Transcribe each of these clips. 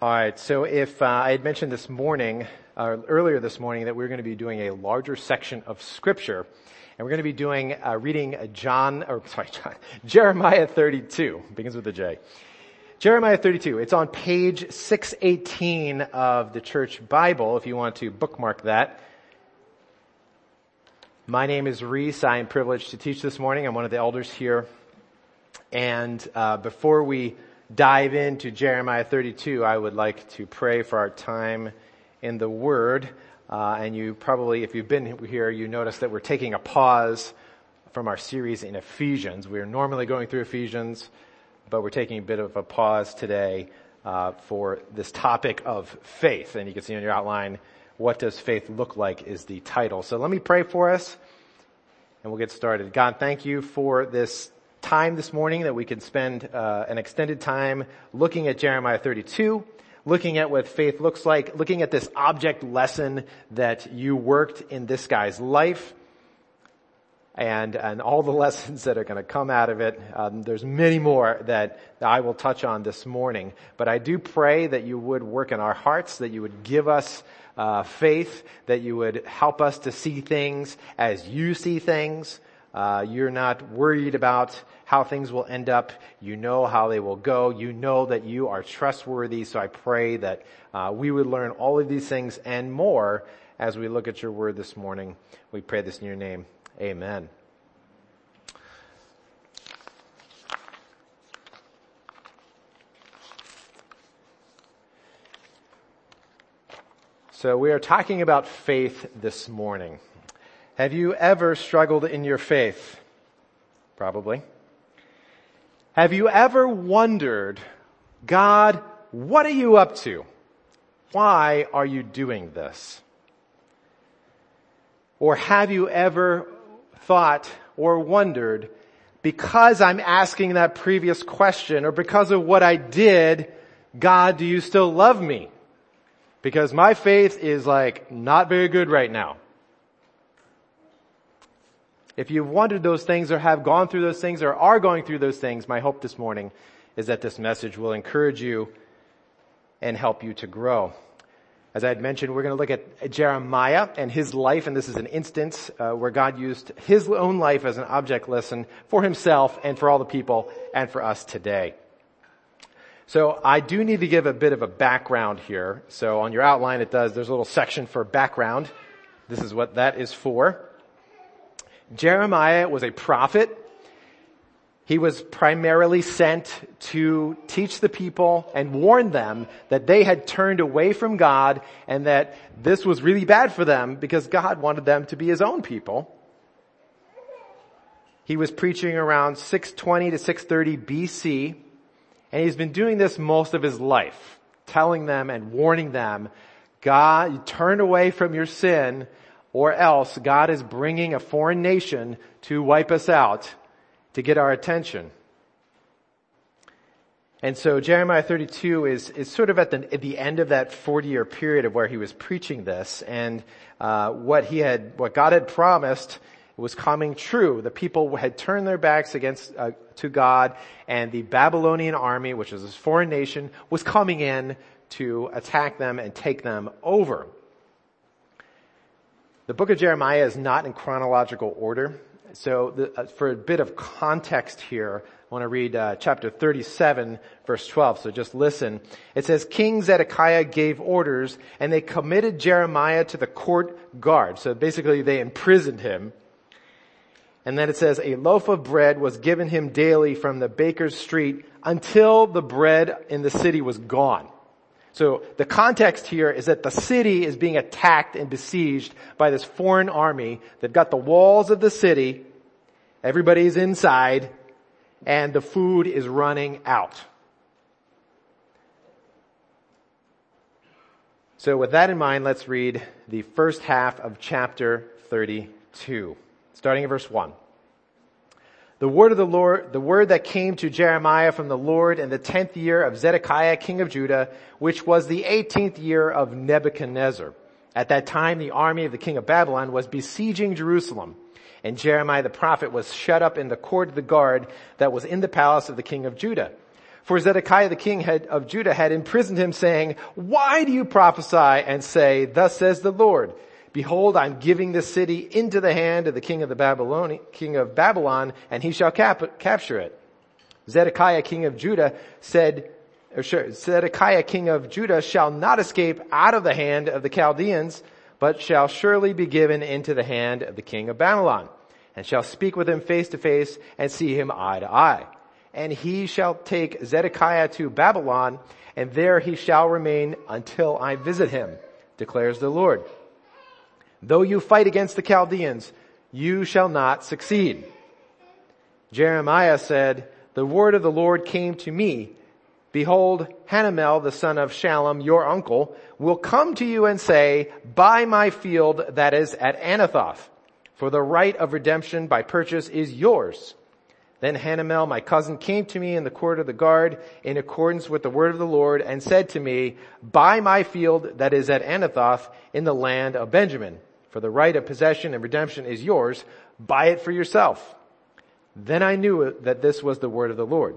All right. So if uh, I had mentioned this morning, uh, earlier this morning, that we are going to be doing a larger section of Scripture, and we're going to be doing uh, reading John, or sorry, John, Jeremiah 32 begins with a J. Jeremiah 32. It's on page 618 of the church Bible. If you want to bookmark that. My name is Reese. I am privileged to teach this morning. I'm one of the elders here. And uh, before we dive into Jeremiah 32, I would like to pray for our time in the Word. Uh, and you probably, if you've been here, you notice that we're taking a pause from our series in Ephesians. We're normally going through Ephesians, but we're taking a bit of a pause today uh, for this topic of faith. And you can see on your outline, what does faith look like is the title. So let me pray for us, and we'll get started. God, thank you for this time this morning that we can spend uh, an extended time looking at Jeremiah 32, looking at what faith looks like, looking at this object lesson that you worked in this guy's life, and and all the lessons that are going to come out of it. Um, there's many more that, I will touch on this morning, but I do pray that you would work in our hearts, that you would give us uh, faith, that you would help us to see things as you see things. Uh, you're not worried about how things will end up. You know how they will go. You know that you are trustworthy. So I pray that uh, we would learn all of these things and more as we look at your word this morning. We pray this in your name. Amen. So we are talking about faith this morning. Have you ever struggled in your faith? Probably. Have you ever wondered, God, what are you up to? Why are you doing this? Or have you ever thought or wondered, because I'm asking that previous question or because of what I did, God, do you still love me? Because my faith is like not very good right now. If you've wondered those things or have gone through those things or are going through those things, my hope this morning is that this message will encourage you and help you to grow. As I had mentioned, we're going to look at Jeremiah and his life, and this is an instance uh, where God used his own life as an object lesson for himself and for all the people and for us today. So I do need to give a bit of a background here. So on your outline it does, there's a little section for background. This is what that is for. Jeremiah was a prophet. He was primarily sent to teach the people and warn them that they had turned away from God and that this was really bad for them because God wanted them to be his own people. He was preaching around 620 to 630 BC and he's been doing this most of his life, telling them and warning them, God, you turn away from your sin or else God is bringing a foreign nation to wipe us out to get our attention. And so Jeremiah 32 is, is sort of at the, at the end of that 40 year period of where he was preaching this and, uh, what he had, what God had promised was coming true. The people had turned their backs against, uh, to God and the Babylonian army, which was this foreign nation, was coming in to attack them and take them over. The book of Jeremiah is not in chronological order. So the, uh, for a bit of context here, I want to read uh, chapter 37 verse 12. So just listen. It says, King Zedekiah gave orders and they committed Jeremiah to the court guard. So basically they imprisoned him. And then it says, a loaf of bread was given him daily from the baker's street until the bread in the city was gone. So the context here is that the city is being attacked and besieged by this foreign army. They've got the walls of the city. Everybody's inside and the food is running out. So with that in mind, let's read the first half of chapter 32, starting at verse 1. The word of the Lord, the word that came to Jeremiah from the Lord in the tenth year of Zedekiah, king of Judah, which was the eighteenth year of Nebuchadnezzar. At that time, the army of the king of Babylon was besieging Jerusalem, and Jeremiah the prophet was shut up in the court of the guard that was in the palace of the king of Judah. For Zedekiah the king had, of Judah had imprisoned him saying, why do you prophesy and say, thus says the Lord, behold, I'm giving the city into the hand of the king of the Babylon, king of Babylon, and he shall cap- capture it. Zedekiah king of Judah said, or sure, Zedekiah king of Judah shall not escape out of the hand of the Chaldeans, but shall surely be given into the hand of the king of Babylon, and shall speak with him face to face and see him eye to eye. And he shall take Zedekiah to Babylon, and there he shall remain until I visit him, declares the Lord. Though you fight against the Chaldeans, you shall not succeed. Jeremiah said, the word of the Lord came to me. Behold, Hanamel, the son of Shallum, your uncle, will come to you and say, buy my field that is at Anathoth, for the right of redemption by purchase is yours. Then Hanamel, my cousin, came to me in the court of the guard in accordance with the word of the Lord and said to me, buy my field that is at Anathoth in the land of Benjamin, for the right of possession and redemption is yours. Buy it for yourself. Then I knew that this was the word of the Lord.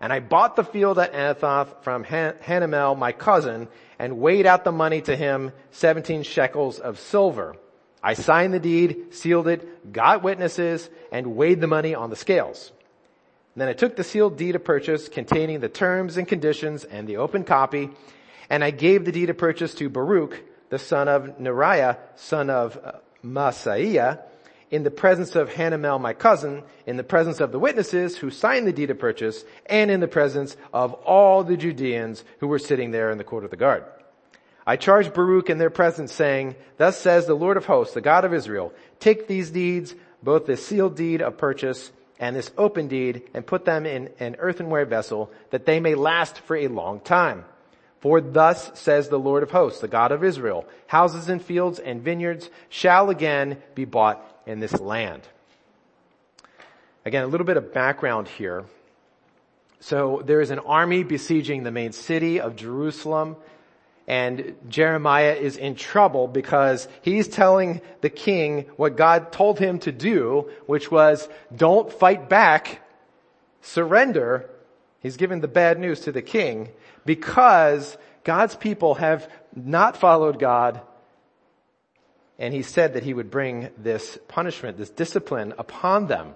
And I bought the field at Anathoth from Han- Hanamel, my cousin, and weighed out the money to him, 17 shekels of silver. I signed the deed, sealed it, got witnesses, and weighed the money on the scales. Then I took the sealed deed of purchase containing the terms and conditions and the open copy, and I gave the deed of purchase to Baruch, the son of Neriah, son of uh, Maaseiah, in the presence of Hanamel, my cousin, in the presence of the witnesses who signed the deed of purchase, and in the presence of all the Judeans who were sitting there in the court of the guard. I charged Baruch in their presence saying, thus says the Lord of hosts, the God of Israel, take these deeds, both the sealed deed of purchase and this open deed, and put them in an earthenware vessel, that they may last for a long time. For thus says the Lord of hosts, the God of Israel, houses and fields and vineyards shall again be bought in this land. Again, a little bit of background here. So there is an army besieging the main city of Jerusalem and Jeremiah is in trouble because he's telling the king what God told him to do, which was don't fight back, surrender. He's giving the bad news to the king because God's people have not followed God and he said that he would bring this punishment, this discipline upon them.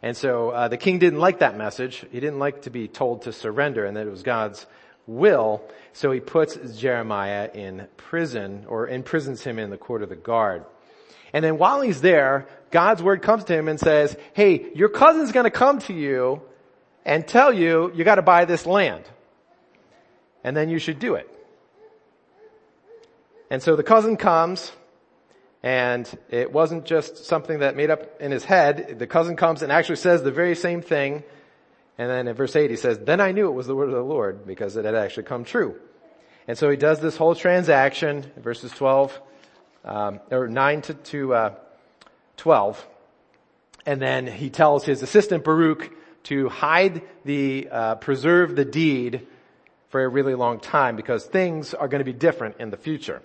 And so uh, the king didn't like that message. He didn't like to be told to surrender and that it was God's will. So he puts Jeremiah in prison or imprisons him in the court of the guard. And then while he's there, God's word comes to him and says, hey, your cousin's gonna come to you and tell you you gotta buy this land. And then you should do it. And so the cousin comes, and it wasn't just something that made up in his head. The cousin comes and actually says the very same thing. And then in verse 8 he says, then I knew it was the word of the Lord because it had actually come true. And so he does this whole transaction, verses 12, um, or 9 to, to uh, 12. And then he tells his assistant Baruch to hide the, uh, preserve the deed for a really long time because things are going to be different in the future.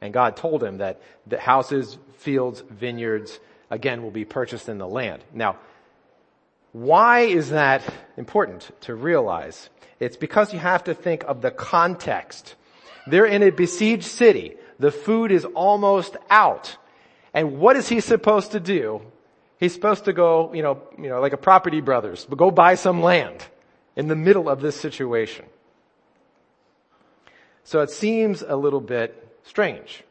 And God told him that the houses, fields, vineyards, again, will be purchased in the land. Now, why is that important to realize? It's because you have to think of the context. They're in a besieged city. The food is almost out. And what is he supposed to do? He's supposed to go, you know, you know, like a property brothers, but go buy some land in the middle of this situation. So it seems a little bit strange.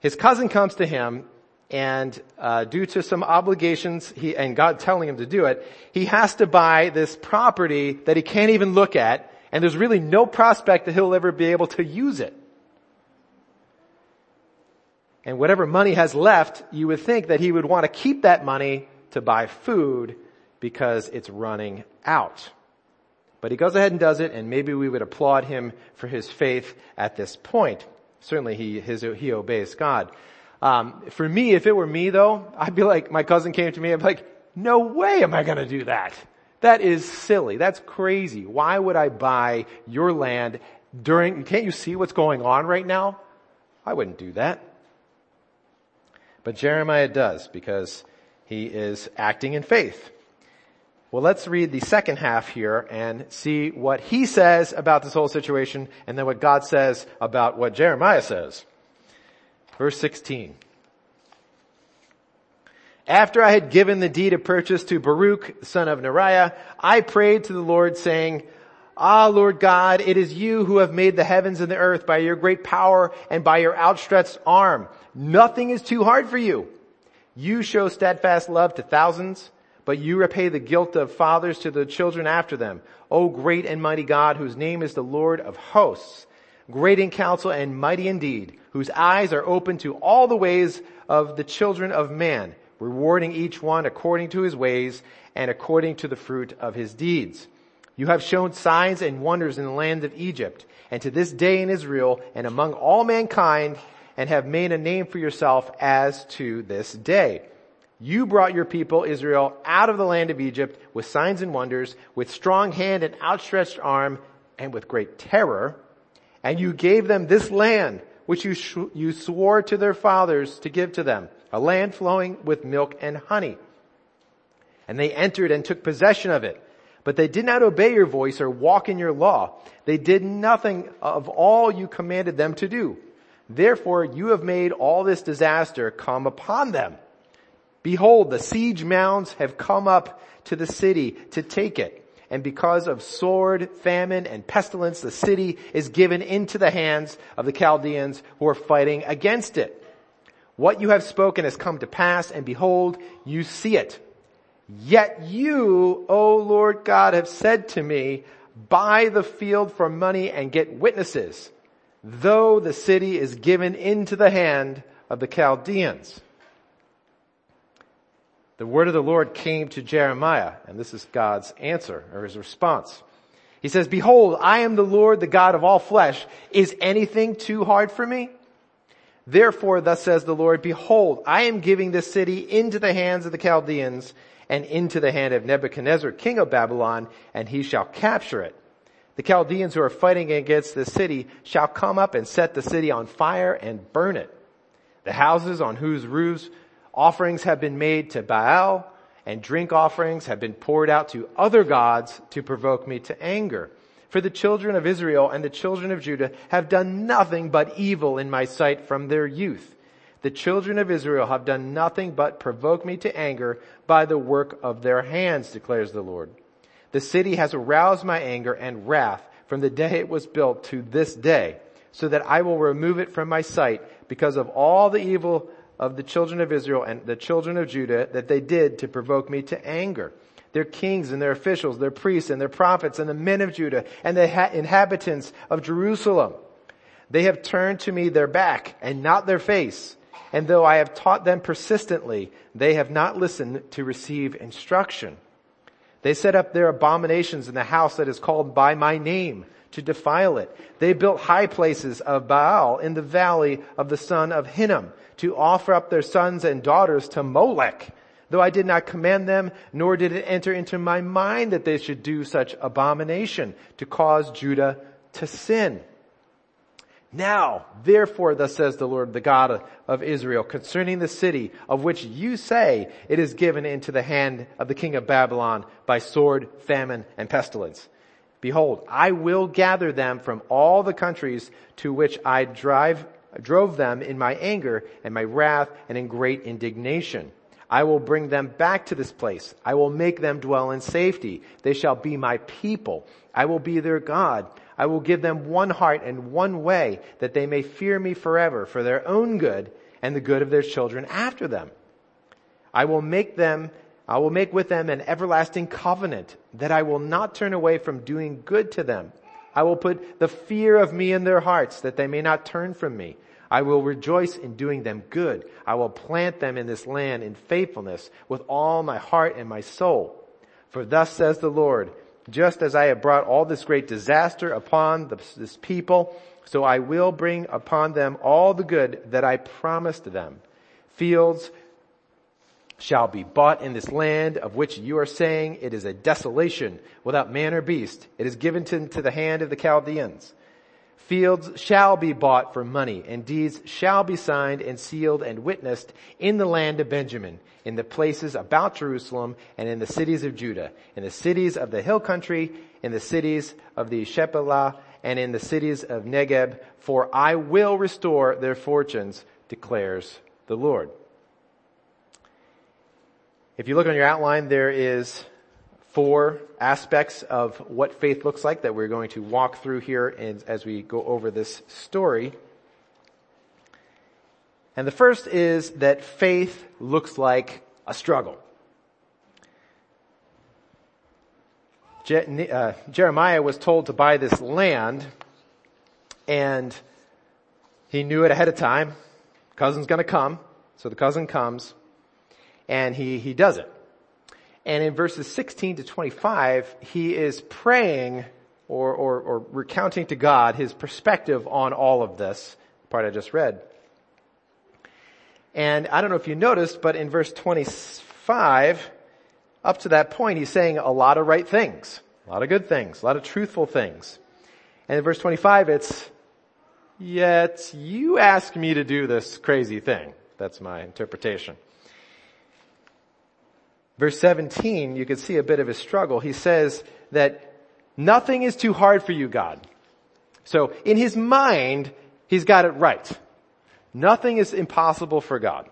His cousin comes to him and uh, due to some obligations he, and God telling him to do it, he has to buy this property that he can't even look at and there's really no prospect that he'll ever be able to use it. And whatever money has left, you would think that he would want to keep that money to buy food because it's running out. But he goes ahead and does it, and maybe we would applaud him for his faith at this point. Certainly he, his, he obeys God. Um, for me, if it were me though, I'd be like, my cousin came to me, I'd be like, no way am I gonna do that. That is silly. That's crazy. Why would I buy your land during, can't you see what's going on right now? I wouldn't do that. But Jeremiah does because he is acting in faith. Well, let's read the second half here and see what he says about this whole situation and then what God says about what Jeremiah says. Verse 16. After I had given the deed of purchase to Baruch, son of Neriah, I prayed to the Lord saying, Ah, Lord God, it is you who have made the heavens and the earth by your great power and by your outstretched arm. Nothing is too hard for you. You show steadfast love to thousands, but you repay the guilt of fathers to the children after them. O great and mighty God, whose name is the Lord of hosts, great in counsel and mighty indeed, whose eyes are open to all the ways of the children of man rewarding each one according to his ways and according to the fruit of his deeds. You have shown signs and wonders in the land of Egypt and to this day in Israel and among all mankind and have made a name for yourself as to this day. You brought your people Israel out of the land of Egypt with signs and wonders, with strong hand and outstretched arm and with great terror. And you gave them this land which you, sh- you swore to their fathers to give to them a land flowing with milk and honey. And they entered and took possession of it. But they did not obey your voice or walk in your law. They did nothing of all you commanded them to do. Therefore you have made all this disaster come upon them. Behold, the siege mounds have come up to the city to take it. And because of sword, famine, and pestilence, the city is given into the hands of the Chaldeans who are fighting against it. What you have spoken has come to pass, and behold, you see it. Yet you, O Lord God, have said to me, buy the field for money and get witnesses, though the city is given into the hand of the Chaldeans. The word of the Lord came to Jeremiah, and this is God's answer, or his response. He says, behold, I am the Lord, the God of all flesh. Is anything too hard for me? Therefore, thus says the Lord, behold, I am giving this city into the hands of the Chaldeans and into the hand of Nebuchadnezzar, king of Babylon, and he shall capture it. The Chaldeans who are fighting against the city shall come up and set the city on fire and burn it. The houses on whose roofs offerings have been made to Baal and drink offerings have been poured out to other gods to provoke me to anger. For the children of Israel and the children of Judah have done nothing but evil in my sight from their youth. The children of Israel have done nothing but provoke me to anger by the work of their hands, declares the Lord. The city has aroused my anger and wrath from the day it was built to this day, so that I will remove it from my sight because of all the evil of the children of Israel and the children of Judah that they did to provoke me to anger their kings and their officials, their priests and their prophets and the men of Judah and the ha- inhabitants of Jerusalem. They have turned to me their back and not their face. And though I have taught them persistently, they have not listened to receive instruction. They set up their abominations in the house that is called by my name to defile it. They built high places of Baal in the valley of the son of Hinnom to offer up their sons and daughters to Molech though I did not command them, nor did it enter into my mind that they should do such abomination to cause Judah to sin. Now, therefore, thus says the Lord, the God of Israel, concerning the city of which you say it is given into the hand of the king of Babylon by sword, famine, and pestilence. Behold, I will gather them from all the countries to which I drive, drove them in my anger and my wrath and in great indignation I will bring them back to this place. I will make them dwell in safety. They shall be my people. I will be their God. I will give them one heart and one way that they may fear me forever for their own good and the good of their children after them. I will make them, I will make with them an everlasting covenant that I will not turn away from doing good to them. I will put the fear of me in their hearts that they may not turn from me. I will rejoice in doing them good. I will plant them in this land in faithfulness with all my heart and my soul. For thus says the Lord, just as I have brought all this great disaster upon this people, so I will bring upon them all the good that I promised them. Fields shall be bought in this land of which you are saying it is a desolation without man or beast. It is given to, to the hand of the Chaldeans. Fields shall be bought for money, and deeds shall be signed and sealed and witnessed in the land of Benjamin, in the places about Jerusalem, and in the cities of Judah, in the cities of the hill country, in the cities of the Shephelah, and in the cities of Negeb, for I will restore their fortunes, declares the Lord. If you look on your outline, there is four aspects of what faith looks like that we're going to walk through here as we go over this story. And the first is that faith looks like a struggle. Je- uh, Jeremiah was told to buy this land and he knew it ahead of time. Cousin's gonna come. So the cousin comes and he, he does it. And in verses 16 to 25, he is praying or, or, or recounting to God his perspective on all of this, part I just read. And I don't know if you noticed, but in verse 25, up to that point, he's saying a lot of right things, a lot of good things, a lot of truthful things. And in verse 25, it's, yet you ask me to do this crazy thing. That's my interpretation. Verse 17, you can see a bit of his struggle. He says that nothing is too hard for you, God. So in his mind, he's got it right. Nothing is impossible for God.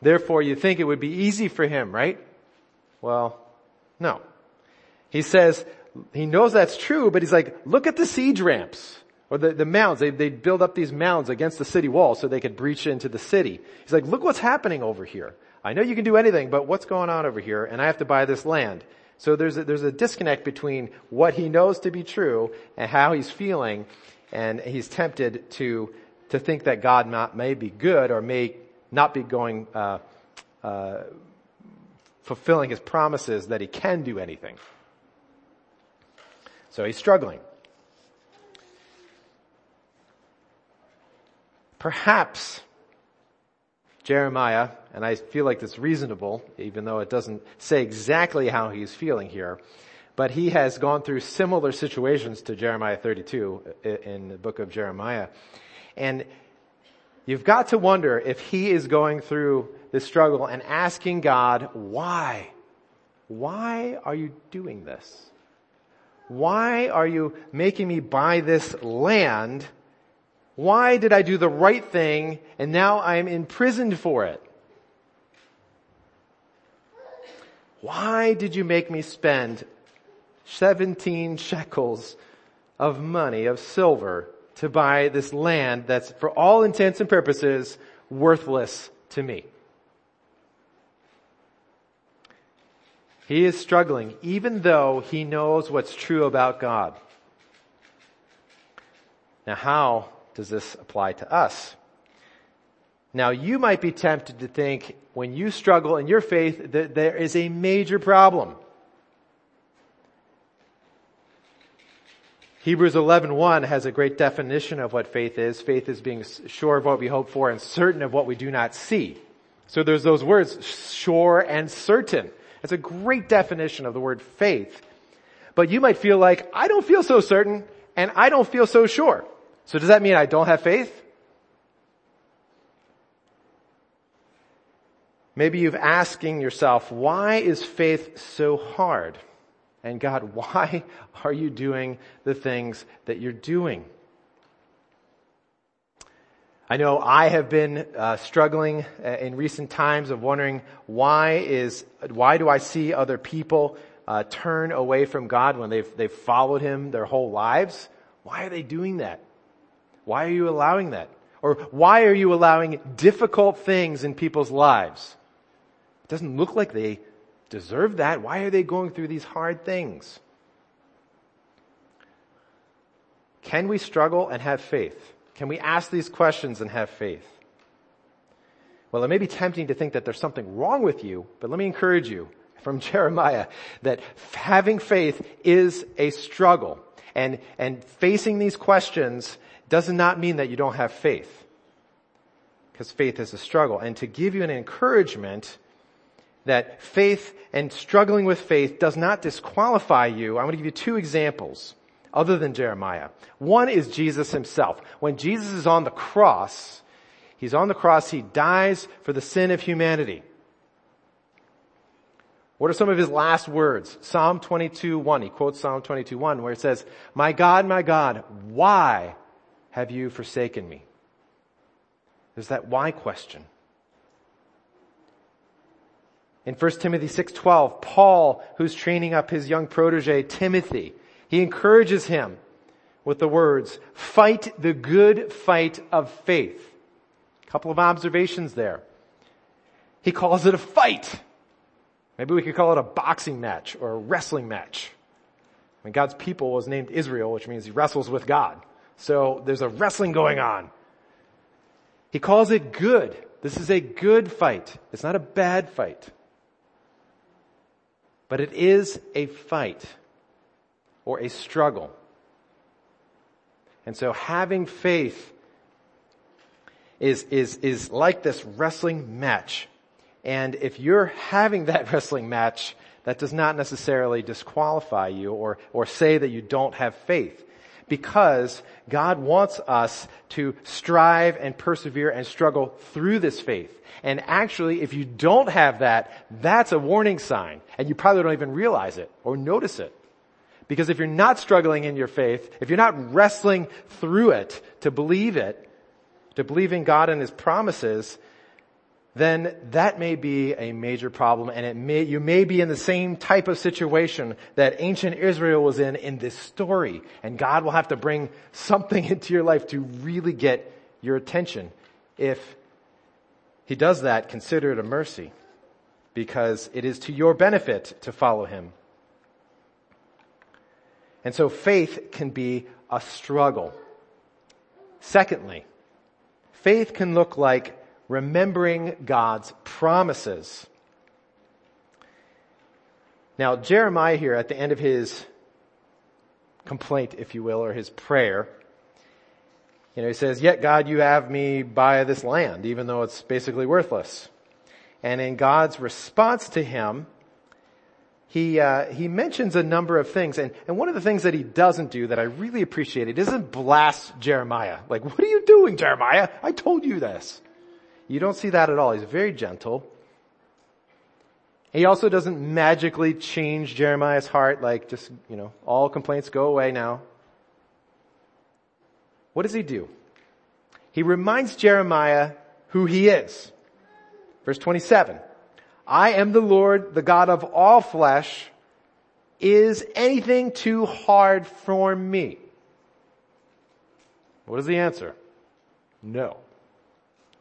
Therefore, you think it would be easy for him, right? Well, no. He says, he knows that's true, but he's like, look at the siege ramps or the, the mounds. They, they build up these mounds against the city wall so they could breach into the city. He's like, look what's happening over here. I know you can do anything, but what's going on over here? And I have to buy this land. So there's a, there's a disconnect between what he knows to be true and how he's feeling, and he's tempted to to think that God not, may be good or may not be going uh, uh, fulfilling his promises that he can do anything. So he's struggling. Perhaps Jeremiah, and I feel like that's reasonable, even though it doesn't say exactly how he's feeling here, but he has gone through similar situations to Jeremiah 32 in the book of Jeremiah. And you've got to wonder if he is going through this struggle and asking God, why? Why are you doing this? Why are you making me buy this land why did I do the right thing and now I am imprisoned for it? Why did you make me spend 17 shekels of money, of silver, to buy this land that's for all intents and purposes worthless to me? He is struggling even though he knows what's true about God. Now how does this apply to us? Now you might be tempted to think when you struggle in your faith that there is a major problem. Hebrews 11:1 has a great definition of what faith is. Faith is being sure of what we hope for and certain of what we do not see. So there's those words, sure and certain. That's a great definition of the word faith. But you might feel like, I don't feel so certain and I don't feel so sure. So does that mean I don't have faith? Maybe you've asking yourself, why is faith so hard? And God, why are you doing the things that you're doing? I know I have been uh, struggling uh, in recent times of wondering why is why do I see other people uh, turn away from God when they've they've followed Him their whole lives? Why are they doing that? Why are you allowing that? Or why are you allowing difficult things in people's lives? It doesn't look like they deserve that. Why are they going through these hard things? Can we struggle and have faith? Can we ask these questions and have faith? Well, it may be tempting to think that there's something wrong with you, but let me encourage you from Jeremiah that having faith is a struggle. And, and facing these questions does not mean that you don't have faith. Because faith is a struggle. And to give you an encouragement that faith and struggling with faith does not disqualify you, I'm going to give you two examples other than Jeremiah. One is Jesus himself. When Jesus is on the cross, he's on the cross, he dies for the sin of humanity. What are some of his last words? Psalm 22, 1. He quotes Psalm 22, 1 where it says, My God, my God, why have you forsaken me? There's that why question. In 1 Timothy 6:12, Paul, who's training up his young protege Timothy, he encourages him with the words, fight the good fight of faith. A couple of observations there. He calls it a fight. Maybe we could call it a boxing match or a wrestling match. I mean, God's people was named Israel, which means he wrestles with God. So there's a wrestling going on. He calls it good. This is a good fight. It's not a bad fight. But it is a fight or a struggle. And so having faith is, is, is like this wrestling match. And if you're having that wrestling match, that does not necessarily disqualify you or, or say that you don't have faith because God wants us to strive and persevere and struggle through this faith. And actually, if you don't have that, that's a warning sign. And you probably don't even realize it or notice it. Because if you're not struggling in your faith, if you're not wrestling through it to believe it, to believe in God and His promises, then that may be a major problem and it may, you may be in the same type of situation that ancient Israel was in in this story. And God will have to bring something into your life to really get your attention. If He does that, consider it a mercy because it is to your benefit to follow Him. And so faith can be a struggle. Secondly, faith can look like remembering God's promises. Now, Jeremiah here at the end of his complaint, if you will, or his prayer, you know, he says, yet God, you have me buy this land, even though it's basically worthless. And in God's response to him, he, uh, he mentions a number of things. And, and one of the things that he doesn't do that I really appreciate, he doesn't blast Jeremiah. Like, what are you doing, Jeremiah? I told you this. You don't see that at all. He's very gentle. He also doesn't magically change Jeremiah's heart, like just, you know, all complaints go away now. What does he do? He reminds Jeremiah who he is. Verse 27. I am the Lord, the God of all flesh. Is anything too hard for me? What is the answer? No.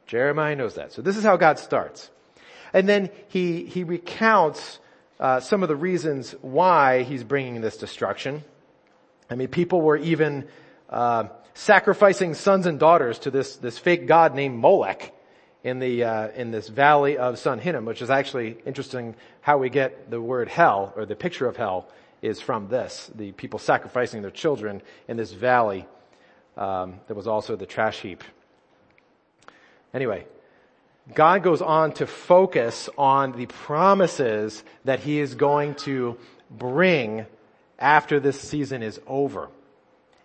Jeremiah knows that. So this is how God starts. And then he, he recounts uh, some of the reasons why he's bringing this destruction. I mean, people were even uh, sacrificing sons and daughters to this, this fake god named Molech in the uh, in this valley of Son Hinnom, which is actually interesting how we get the word hell or the picture of hell is from this: the people sacrificing their children in this valley. Um, there was also the trash heap Anyway, God goes on to focus on the promises that he is going to bring after this season is over.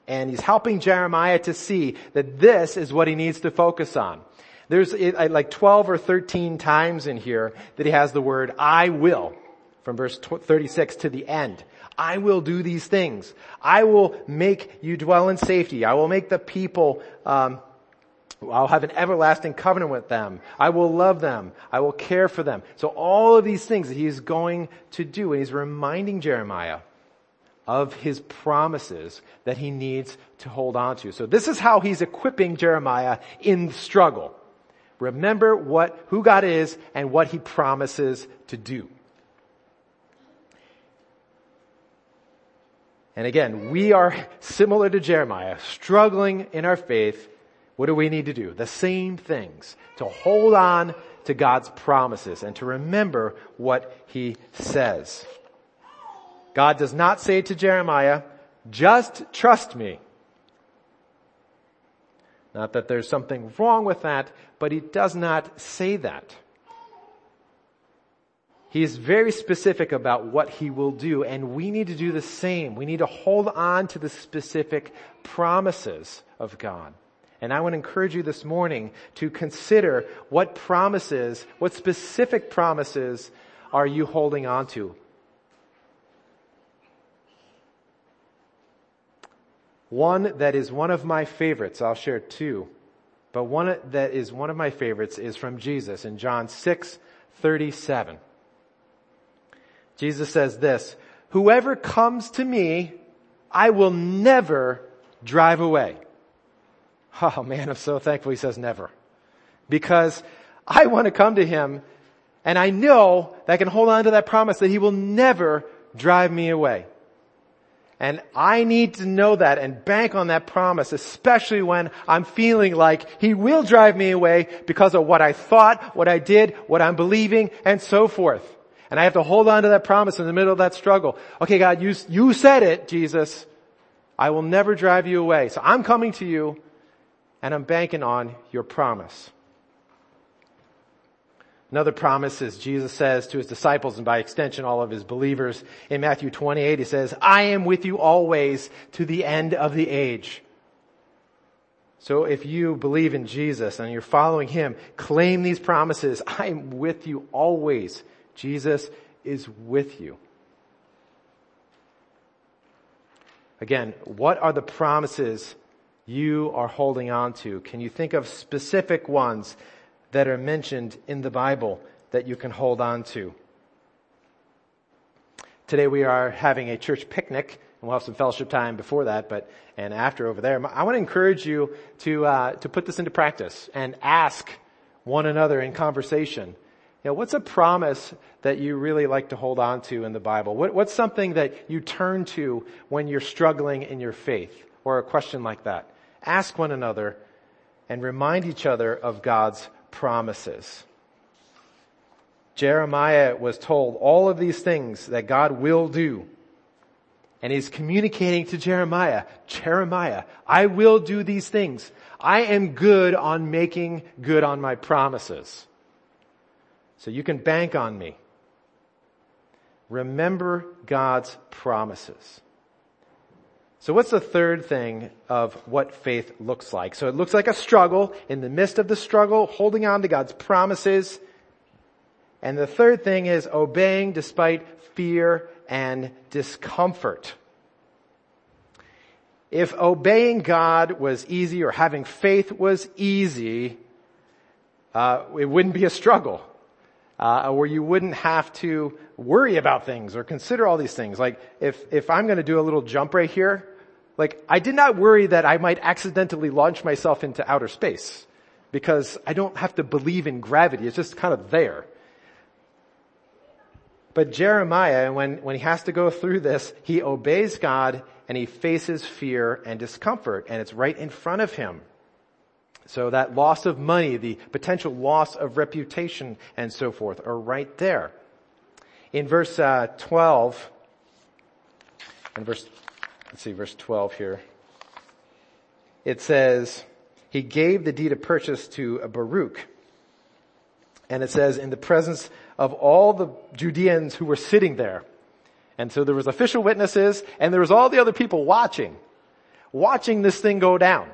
And he's helping Jeremiah to see that this is what he needs to focus on. There's like 12 or 13 times in here that he has the word I will from verse 36 to the end. I will do these things. I will make you dwell in safety. I will make the people um, I'll have an everlasting covenant with them. I will love them. I will care for them. So all of these things that he's going to do, and he's reminding Jeremiah of his promises that he needs to hold on to. So this is how he's equipping Jeremiah in struggle. Remember what, who God is and what he promises to do. And again, we are similar to Jeremiah, struggling in our faith what do we need to do? The same things. To hold on to God's promises and to remember what He says. God does not say to Jeremiah, just trust me. Not that there's something wrong with that, but He does not say that. He is very specific about what he will do, and we need to do the same. We need to hold on to the specific promises of God. And I want to encourage you this morning to consider what promises, what specific promises are you holding on to? One that is one of my favorites, I'll share two, but one that is one of my favorites is from Jesus in John 6, 37. Jesus says this, whoever comes to me, I will never drive away. Oh man, I'm so thankful he says never. Because I want to come to him and I know that I can hold on to that promise that he will never drive me away. And I need to know that and bank on that promise, especially when I'm feeling like he will drive me away because of what I thought, what I did, what I'm believing, and so forth. And I have to hold on to that promise in the middle of that struggle. Okay, God, you, you said it, Jesus. I will never drive you away. So I'm coming to you and I'm banking on your promise. Another promise is Jesus says to his disciples and by extension all of his believers in Matthew 28, he says, I am with you always to the end of the age. So if you believe in Jesus and you're following him, claim these promises. I am with you always Jesus is with you. Again, what are the promises you are holding on to? Can you think of specific ones that are mentioned in the Bible that you can hold on to? Today we are having a church picnic, and we'll have some fellowship time before that, but and after over there. I want to encourage you to uh, to put this into practice and ask one another in conversation you know, what's a promise that you really like to hold on to in the Bible? What, what's something that you turn to when you're struggling in your faith or a question like that? Ask one another and remind each other of God's promises. Jeremiah was told all of these things that God will do. And he's communicating to Jeremiah, Jeremiah, I will do these things. I am good on making good on my promises. So you can bank on me. Remember God's promises. So what's the third thing of what faith looks like? So it looks like a struggle. In the midst of the struggle, holding on to God's promises. And the third thing is obeying despite fear and discomfort. If obeying God was easy or having faith was easy, uh, it wouldn't be a struggle uh, where you wouldn't have to worry about things or consider all these things. Like if, if I'm going to do a little jump right here, like I did not worry that I might accidentally launch myself into outer space because I don't have to believe in gravity. It's just kind of there. But Jeremiah, when, when he has to go through this, he obeys God and he faces fear and discomfort and it's right in front of him. So that loss of money, the potential loss of reputation and so forth are right there. In verse uh, 12, in verse, let's see, verse 12 here, it says, he gave the deed of purchase to a Baruch. And it says, in the presence of all the Judeans who were sitting there. And so there was official witnesses and there was all the other people watching, watching this thing go down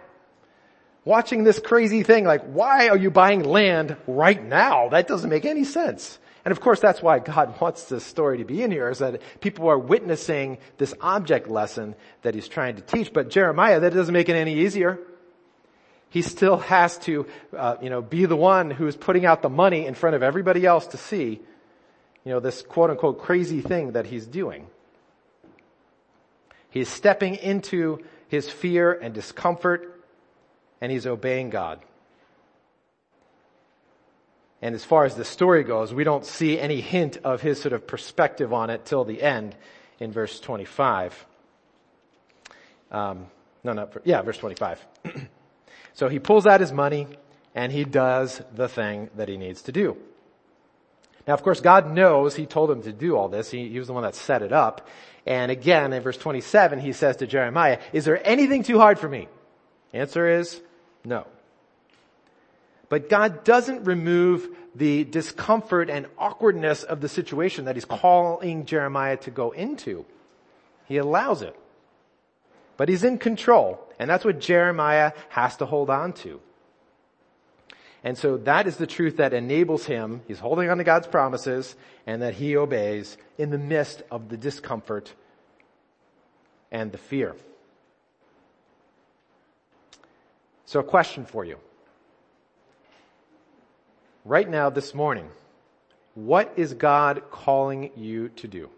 watching this crazy thing like, why are you buying land right now? That doesn't make any sense. And of course that's why God wants this story to be in here is that people are witnessing this object lesson that he's trying to teach. But Jeremiah, that doesn't make it any easier. He still has to, uh, you know, be the one who is putting out the money in front of everybody else to see, you know, this quote unquote crazy thing that he's doing. He's stepping into his fear and discomfort and he's obeying God. And as far as the story goes, we don't see any hint of his sort of perspective on it till the end in verse 25. Um, no, no, yeah, verse 25. so he pulls out his money and he does the thing that he needs to do. Now, of course, God knows he told him to do all this. He, he was the one that set it up. And again, in verse 27, he says to Jeremiah, is there anything too hard for me? Answer is no. But God doesn't remove the discomfort and awkwardness of the situation that he's calling Jeremiah to go into. He allows it. But he's in control. And that's what Jeremiah has to hold on to. And so that is the truth that enables him, he's holding on to God's promises, and that he obeys in the midst of the discomfort and the fear. So a question for you. Right now, this morning, what is God calling you to do?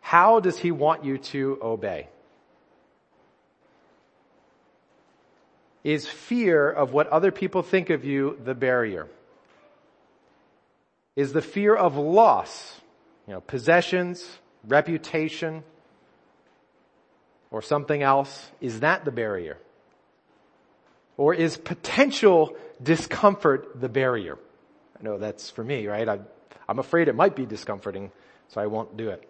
How does he want you to obey? Is fear of what other people think of you the barrier? Is the fear of loss, you know, possessions, reputation, or something else, is that the barrier? Or is potential discomfort the barrier? I know that's for me, right? I, I'm afraid it might be discomforting, so I won't do it.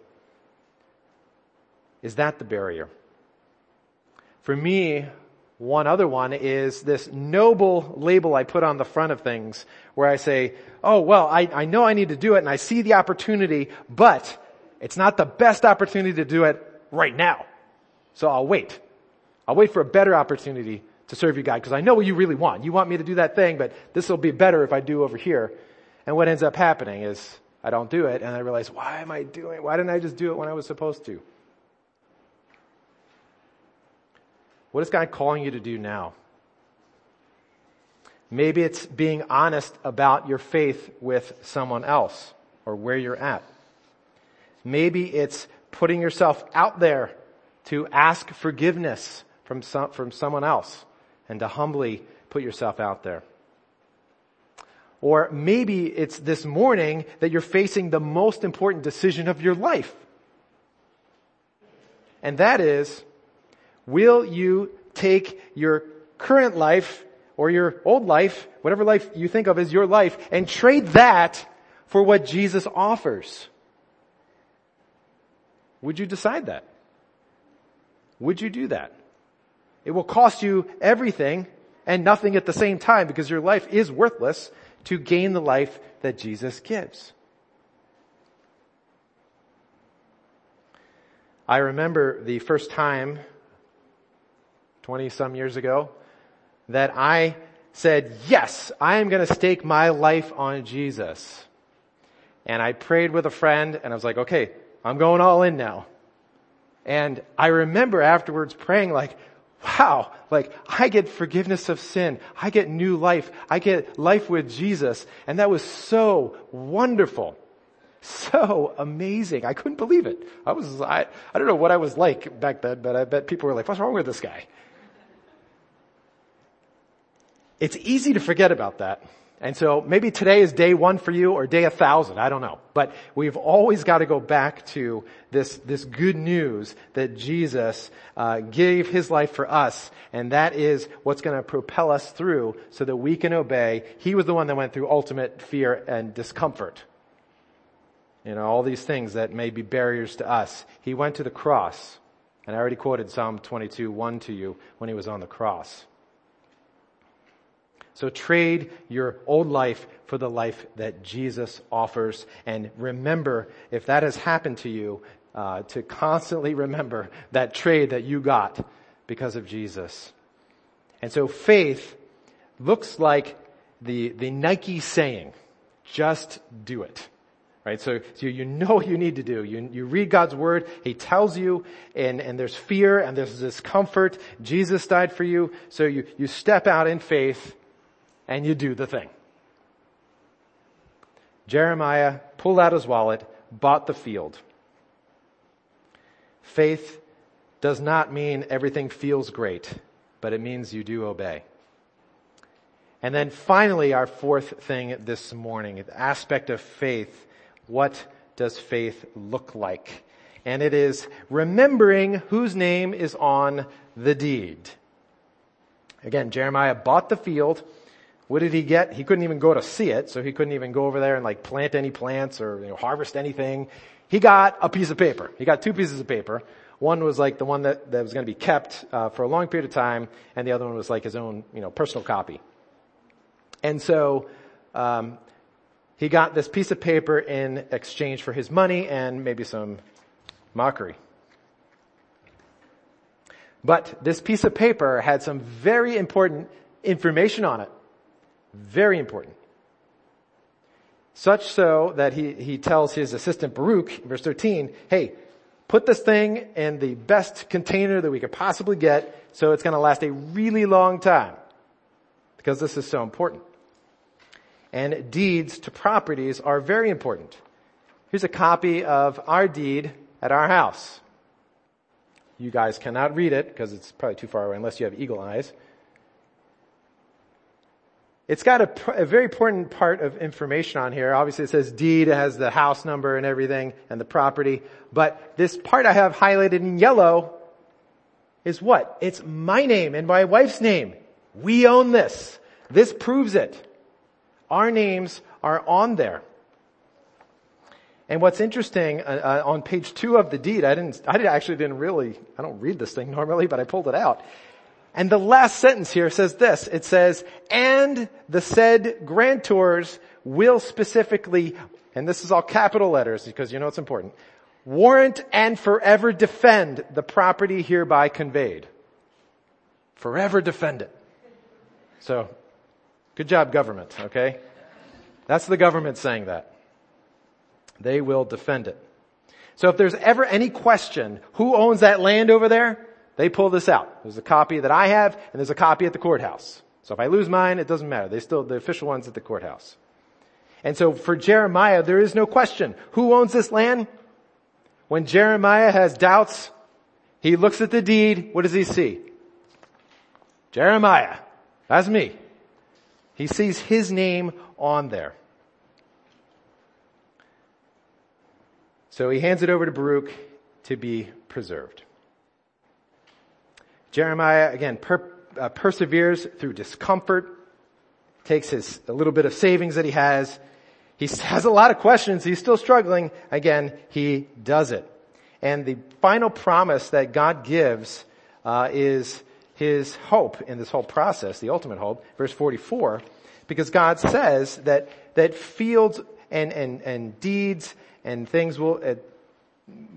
Is that the barrier? For me, one other one is this noble label I put on the front of things where I say, oh, well, I, I know I need to do it and I see the opportunity, but it's not the best opportunity to do it right now. So I'll wait. I'll wait for a better opportunity to serve you God because I know what you really want. You want me to do that thing, but this will be better if I do over here. And what ends up happening is I don't do it and I realize, why am I doing, why didn't I just do it when I was supposed to? What is God calling you to do now? Maybe it's being honest about your faith with someone else or where you're at. Maybe it's putting yourself out there to ask forgiveness from some, from someone else and to humbly put yourself out there. Or maybe it's this morning that you're facing the most important decision of your life. And that is, Will you take your current life or your old life, whatever life you think of as your life, and trade that for what Jesus offers? Would you decide that? Would you do that? It will cost you everything and nothing at the same time because your life is worthless to gain the life that Jesus gives. I remember the first time 20 some years ago, that I said, yes, I am going to stake my life on Jesus. And I prayed with a friend and I was like, okay, I'm going all in now. And I remember afterwards praying like, wow, like I get forgiveness of sin. I get new life. I get life with Jesus. And that was so wonderful. So amazing. I couldn't believe it. I was, I, I don't know what I was like back then, but I bet people were like, what's wrong with this guy? It's easy to forget about that. And so maybe today is day one for you or day a thousand. I don't know. But we've always got to go back to this, this good news that Jesus uh, gave his life for us. And that is what's going to propel us through so that we can obey. He was the one that went through ultimate fear and discomfort. You know, all these things that may be barriers to us. He went to the cross. And I already quoted Psalm 22, 1 to you when he was on the cross. So trade your old life for the life that Jesus offers. And remember, if that has happened to you, uh, to constantly remember that trade that you got because of Jesus. And so faith looks like the, the Nike saying, just do it. Right? So, so you know what you need to do. You, you read God's word. He tells you and, and there's fear and there's discomfort. Jesus died for you. So you, you step out in faith and you do the thing. Jeremiah pulled out his wallet, bought the field. Faith does not mean everything feels great, but it means you do obey. And then finally, our fourth thing this morning, the aspect of faith. What does faith look like? And it is remembering whose name is on the deed. Again, Jeremiah bought the field what did he get? He couldn't even go to see it, so he couldn't even go over there and like plant any plants or you know, harvest anything. He got a piece of paper. He got two pieces of paper. One was like the one that, that was going to be kept uh, for a long period of time, and the other one was like his own, you know, personal copy. And so, um, he got this piece of paper in exchange for his money and maybe some mockery. But this piece of paper had some very important information on it. Very important. Such so that he, he tells his assistant Baruch, verse 13, hey, put this thing in the best container that we could possibly get so it's going to last a really long time. Because this is so important. And deeds to properties are very important. Here's a copy of our deed at our house. You guys cannot read it because it's probably too far away unless you have eagle eyes. It's got a, a, very important part of information on here. Obviously it says deed, it has the house number and everything and the property. But this part I have highlighted in yellow is what? It's my name and my wife's name. We own this. This proves it. Our names are on there. And what's interesting, uh, uh, on page two of the deed, I didn't, I actually didn't really, I don't read this thing normally, but I pulled it out. And the last sentence here says this, it says, and the said grantors will specifically, and this is all capital letters because you know it's important, warrant and forever defend the property hereby conveyed. Forever defend it. So, good job government, okay? That's the government saying that. They will defend it. So if there's ever any question, who owns that land over there? They pull this out. There's a copy that I have and there's a copy at the courthouse. So if I lose mine, it doesn't matter. They still, the official one's at the courthouse. And so for Jeremiah, there is no question. Who owns this land? When Jeremiah has doubts, he looks at the deed. What does he see? Jeremiah. That's me. He sees his name on there. So he hands it over to Baruch to be preserved. Jeremiah, again, per, uh, perseveres through discomfort, takes his, a little bit of savings that he has. He has a lot of questions. He's still struggling. Again, he does it. And the final promise that God gives uh, is his hope in this whole process, the ultimate hope, verse 44, because God says that, that fields and, and, and deeds and things will, uh,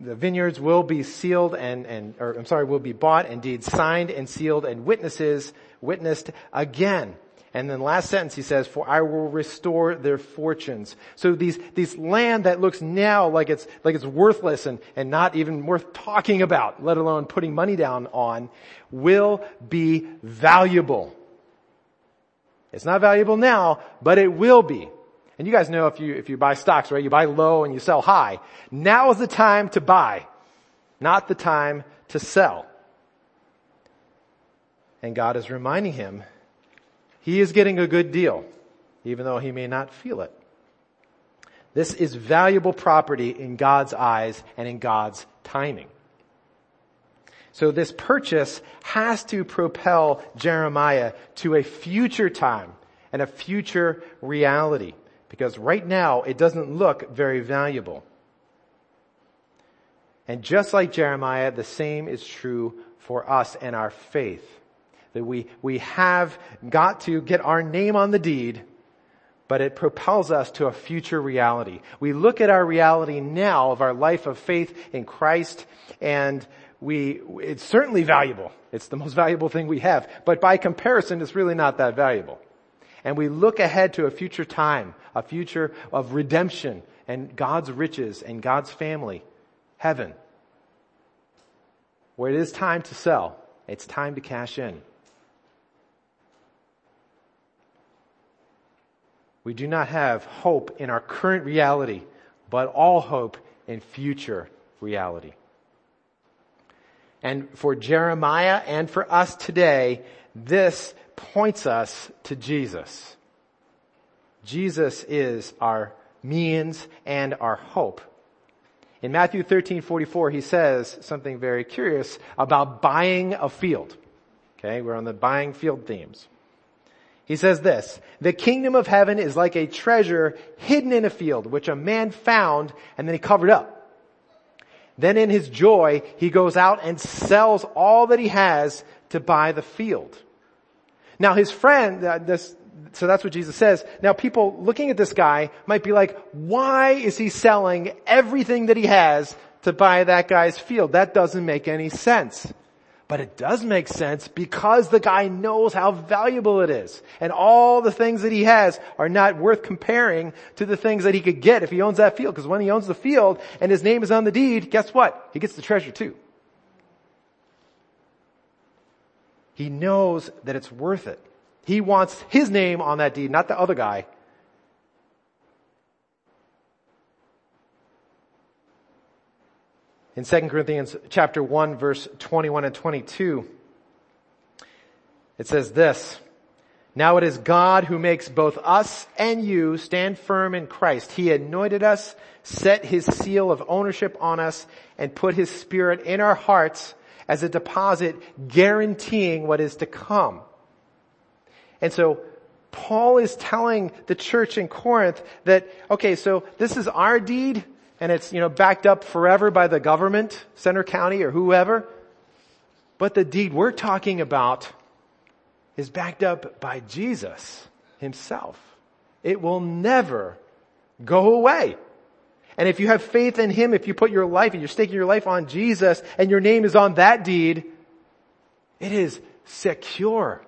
the vineyards will be sealed and, and, or I'm sorry, will be bought and deeds signed and sealed and witnesses witnessed again. And then last sentence he says, for I will restore their fortunes. So these, these land that looks now like it's, like it's worthless and, and not even worth talking about, let alone putting money down on, will be valuable. It's not valuable now, but it will be. And you guys know if you, if you buy stocks, right? You buy low and you sell high. Now is the time to buy, not the time to sell. And God is reminding him he is getting a good deal, even though he may not feel it. This is valuable property in God's eyes and in God's timing. So this purchase has to propel Jeremiah to a future time and a future reality because right now it doesn't look very valuable. And just like Jeremiah, the same is true for us and our faith. That we, we have got to get our name on the deed, but it propels us to a future reality. We look at our reality now of our life of faith in Christ and we, it's certainly valuable. It's the most valuable thing we have. But by comparison, it's really not that valuable and we look ahead to a future time, a future of redemption and God's riches and God's family, heaven, where it is time to sell. It's time to cash in. We do not have hope in our current reality, but all hope in future reality. And for Jeremiah and for us today, this points us to Jesus. Jesus is our means and our hope. In Matthew 13, 44, he says something very curious about buying a field. Okay, we're on the buying field themes. He says this, the kingdom of heaven is like a treasure hidden in a field, which a man found and then he covered up. Then in his joy, he goes out and sells all that he has to buy the field. Now his friend, uh, this so that's what Jesus says. Now people looking at this guy might be like, why is he selling everything that he has to buy that guy's field? That doesn't make any sense. But it does make sense because the guy knows how valuable it is. And all the things that he has are not worth comparing to the things that he could get if he owns that field. Because when he owns the field and his name is on the deed, guess what? He gets the treasure too. He knows that it's worth it. He wants his name on that deed, not the other guy. In 2 Corinthians chapter 1 verse 21 and 22, it says this, Now it is God who makes both us and you stand firm in Christ. He anointed us, set his seal of ownership on us, and put his spirit in our hearts as a deposit guaranteeing what is to come. And so Paul is telling the church in Corinth that, okay, so this is our deed and it's, you know, backed up forever by the government, Centre County or whoever. But the deed we're talking about is backed up by Jesus himself. It will never go away. And if you have faith in Him, if you put your life and you're staking your life on Jesus and your name is on that deed, it is secure.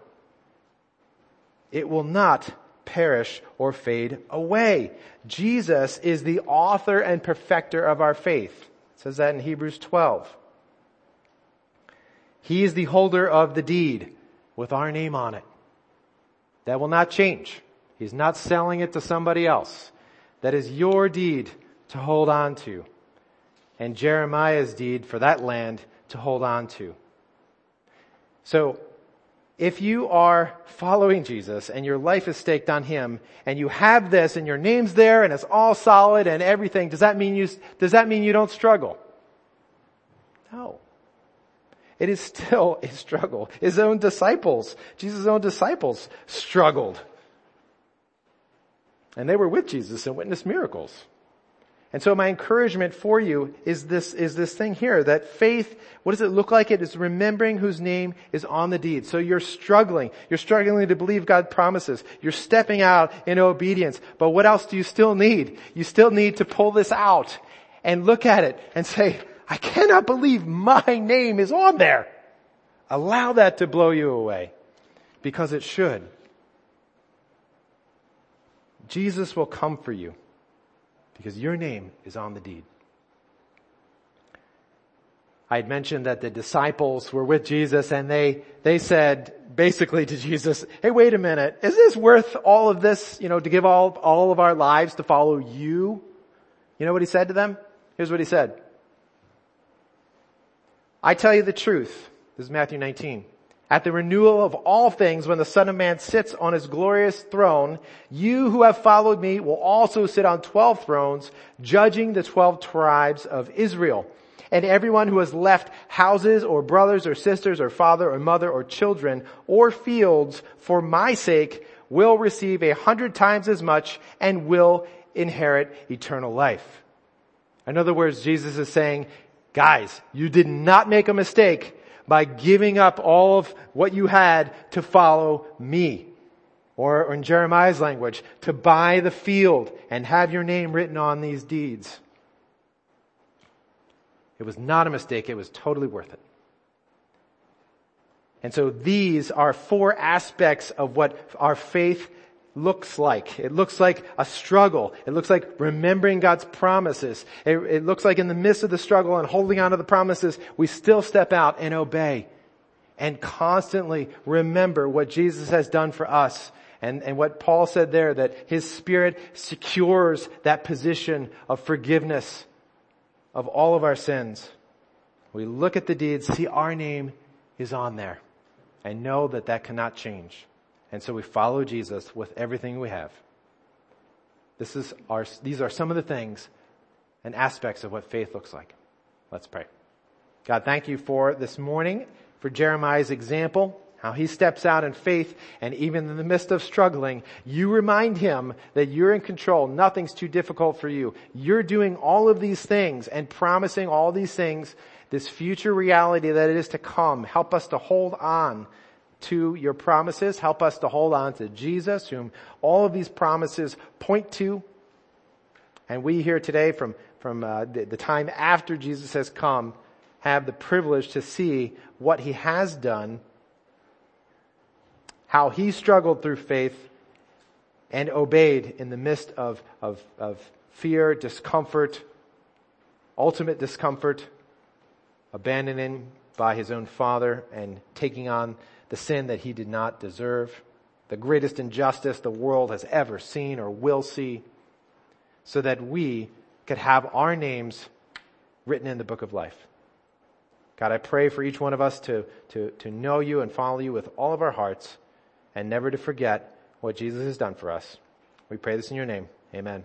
It will not perish or fade away. Jesus is the author and perfecter of our faith. It says that in Hebrews 12. He is the holder of the deed with our name on it. That will not change. He's not selling it to somebody else. That is your deed to hold on to. And Jeremiah's deed for that land to hold on to. So, if you are following Jesus and your life is staked on Him and you have this and your name's there and it's all solid and everything, does that mean you, does that mean you don't struggle? No. It is still a struggle. His own disciples, Jesus' own disciples struggled. And they were with Jesus and witnessed miracles. And so my encouragement for you is this, is this thing here, that faith, what does it look like? It is remembering whose name is on the deed. So you're struggling. You're struggling to believe God promises. You're stepping out in obedience. But what else do you still need? You still need to pull this out and look at it and say, I cannot believe my name is on there. Allow that to blow you away because it should. Jesus will come for you because your name is on the deed. I had mentioned that the disciples were with Jesus and they, they said basically to Jesus, hey wait a minute, is this worth all of this, you know, to give all, all of our lives to follow you? You know what he said to them? Here's what he said. I tell you the truth. This is Matthew 19. At the renewal of all things, when the Son of Man sits on his glorious throne, you who have followed me will also sit on twelve thrones, judging the twelve tribes of Israel. And everyone who has left houses or brothers or sisters or father or mother or children or fields for my sake will receive a hundred times as much and will inherit eternal life. In other words, Jesus is saying, guys, you did not make a mistake by giving up all of what you had to follow me. Or in Jeremiah's language, to buy the field and have your name written on these deeds. It was not a mistake. It was totally worth it. And so these are four aspects of what our faith looks like. It looks like a struggle. It looks like remembering God's promises. It, it, looks like in the midst of the struggle and holding on to the promises, we still step out and obey and constantly remember what Jesus has done for us and, and what Paul said there, that his spirit secures that position of forgiveness of all of our sins. We look at the deeds, see our name is on there and know that that cannot change. And so we follow Jesus with everything we have. This is our, these are some of the things and aspects of what faith looks like. Let's pray. God, thank you for this morning, for Jeremiah's example, how he steps out in faith, and even in the midst of struggling, you remind him that you're in control. Nothing's too difficult for you. You're doing all of these things and promising all these things, this future reality that it is to come. Help us to hold on to your promises. Help us to hold on to Jesus, whom all of these promises point to. And we here today from, from uh, the, the time after Jesus has come have the privilege to see what he has done, how he struggled through faith and obeyed in the midst of, of, of fear, discomfort, ultimate discomfort, abandoning by his own father and taking on the sin that he did not deserve, the greatest injustice the world has ever seen or will see, so that we could have our names written in the book of life. God, I pray for each one of us to, to, to know you and follow you with all of our hearts and never to forget what Jesus has done for us. We pray this in your name. Amen.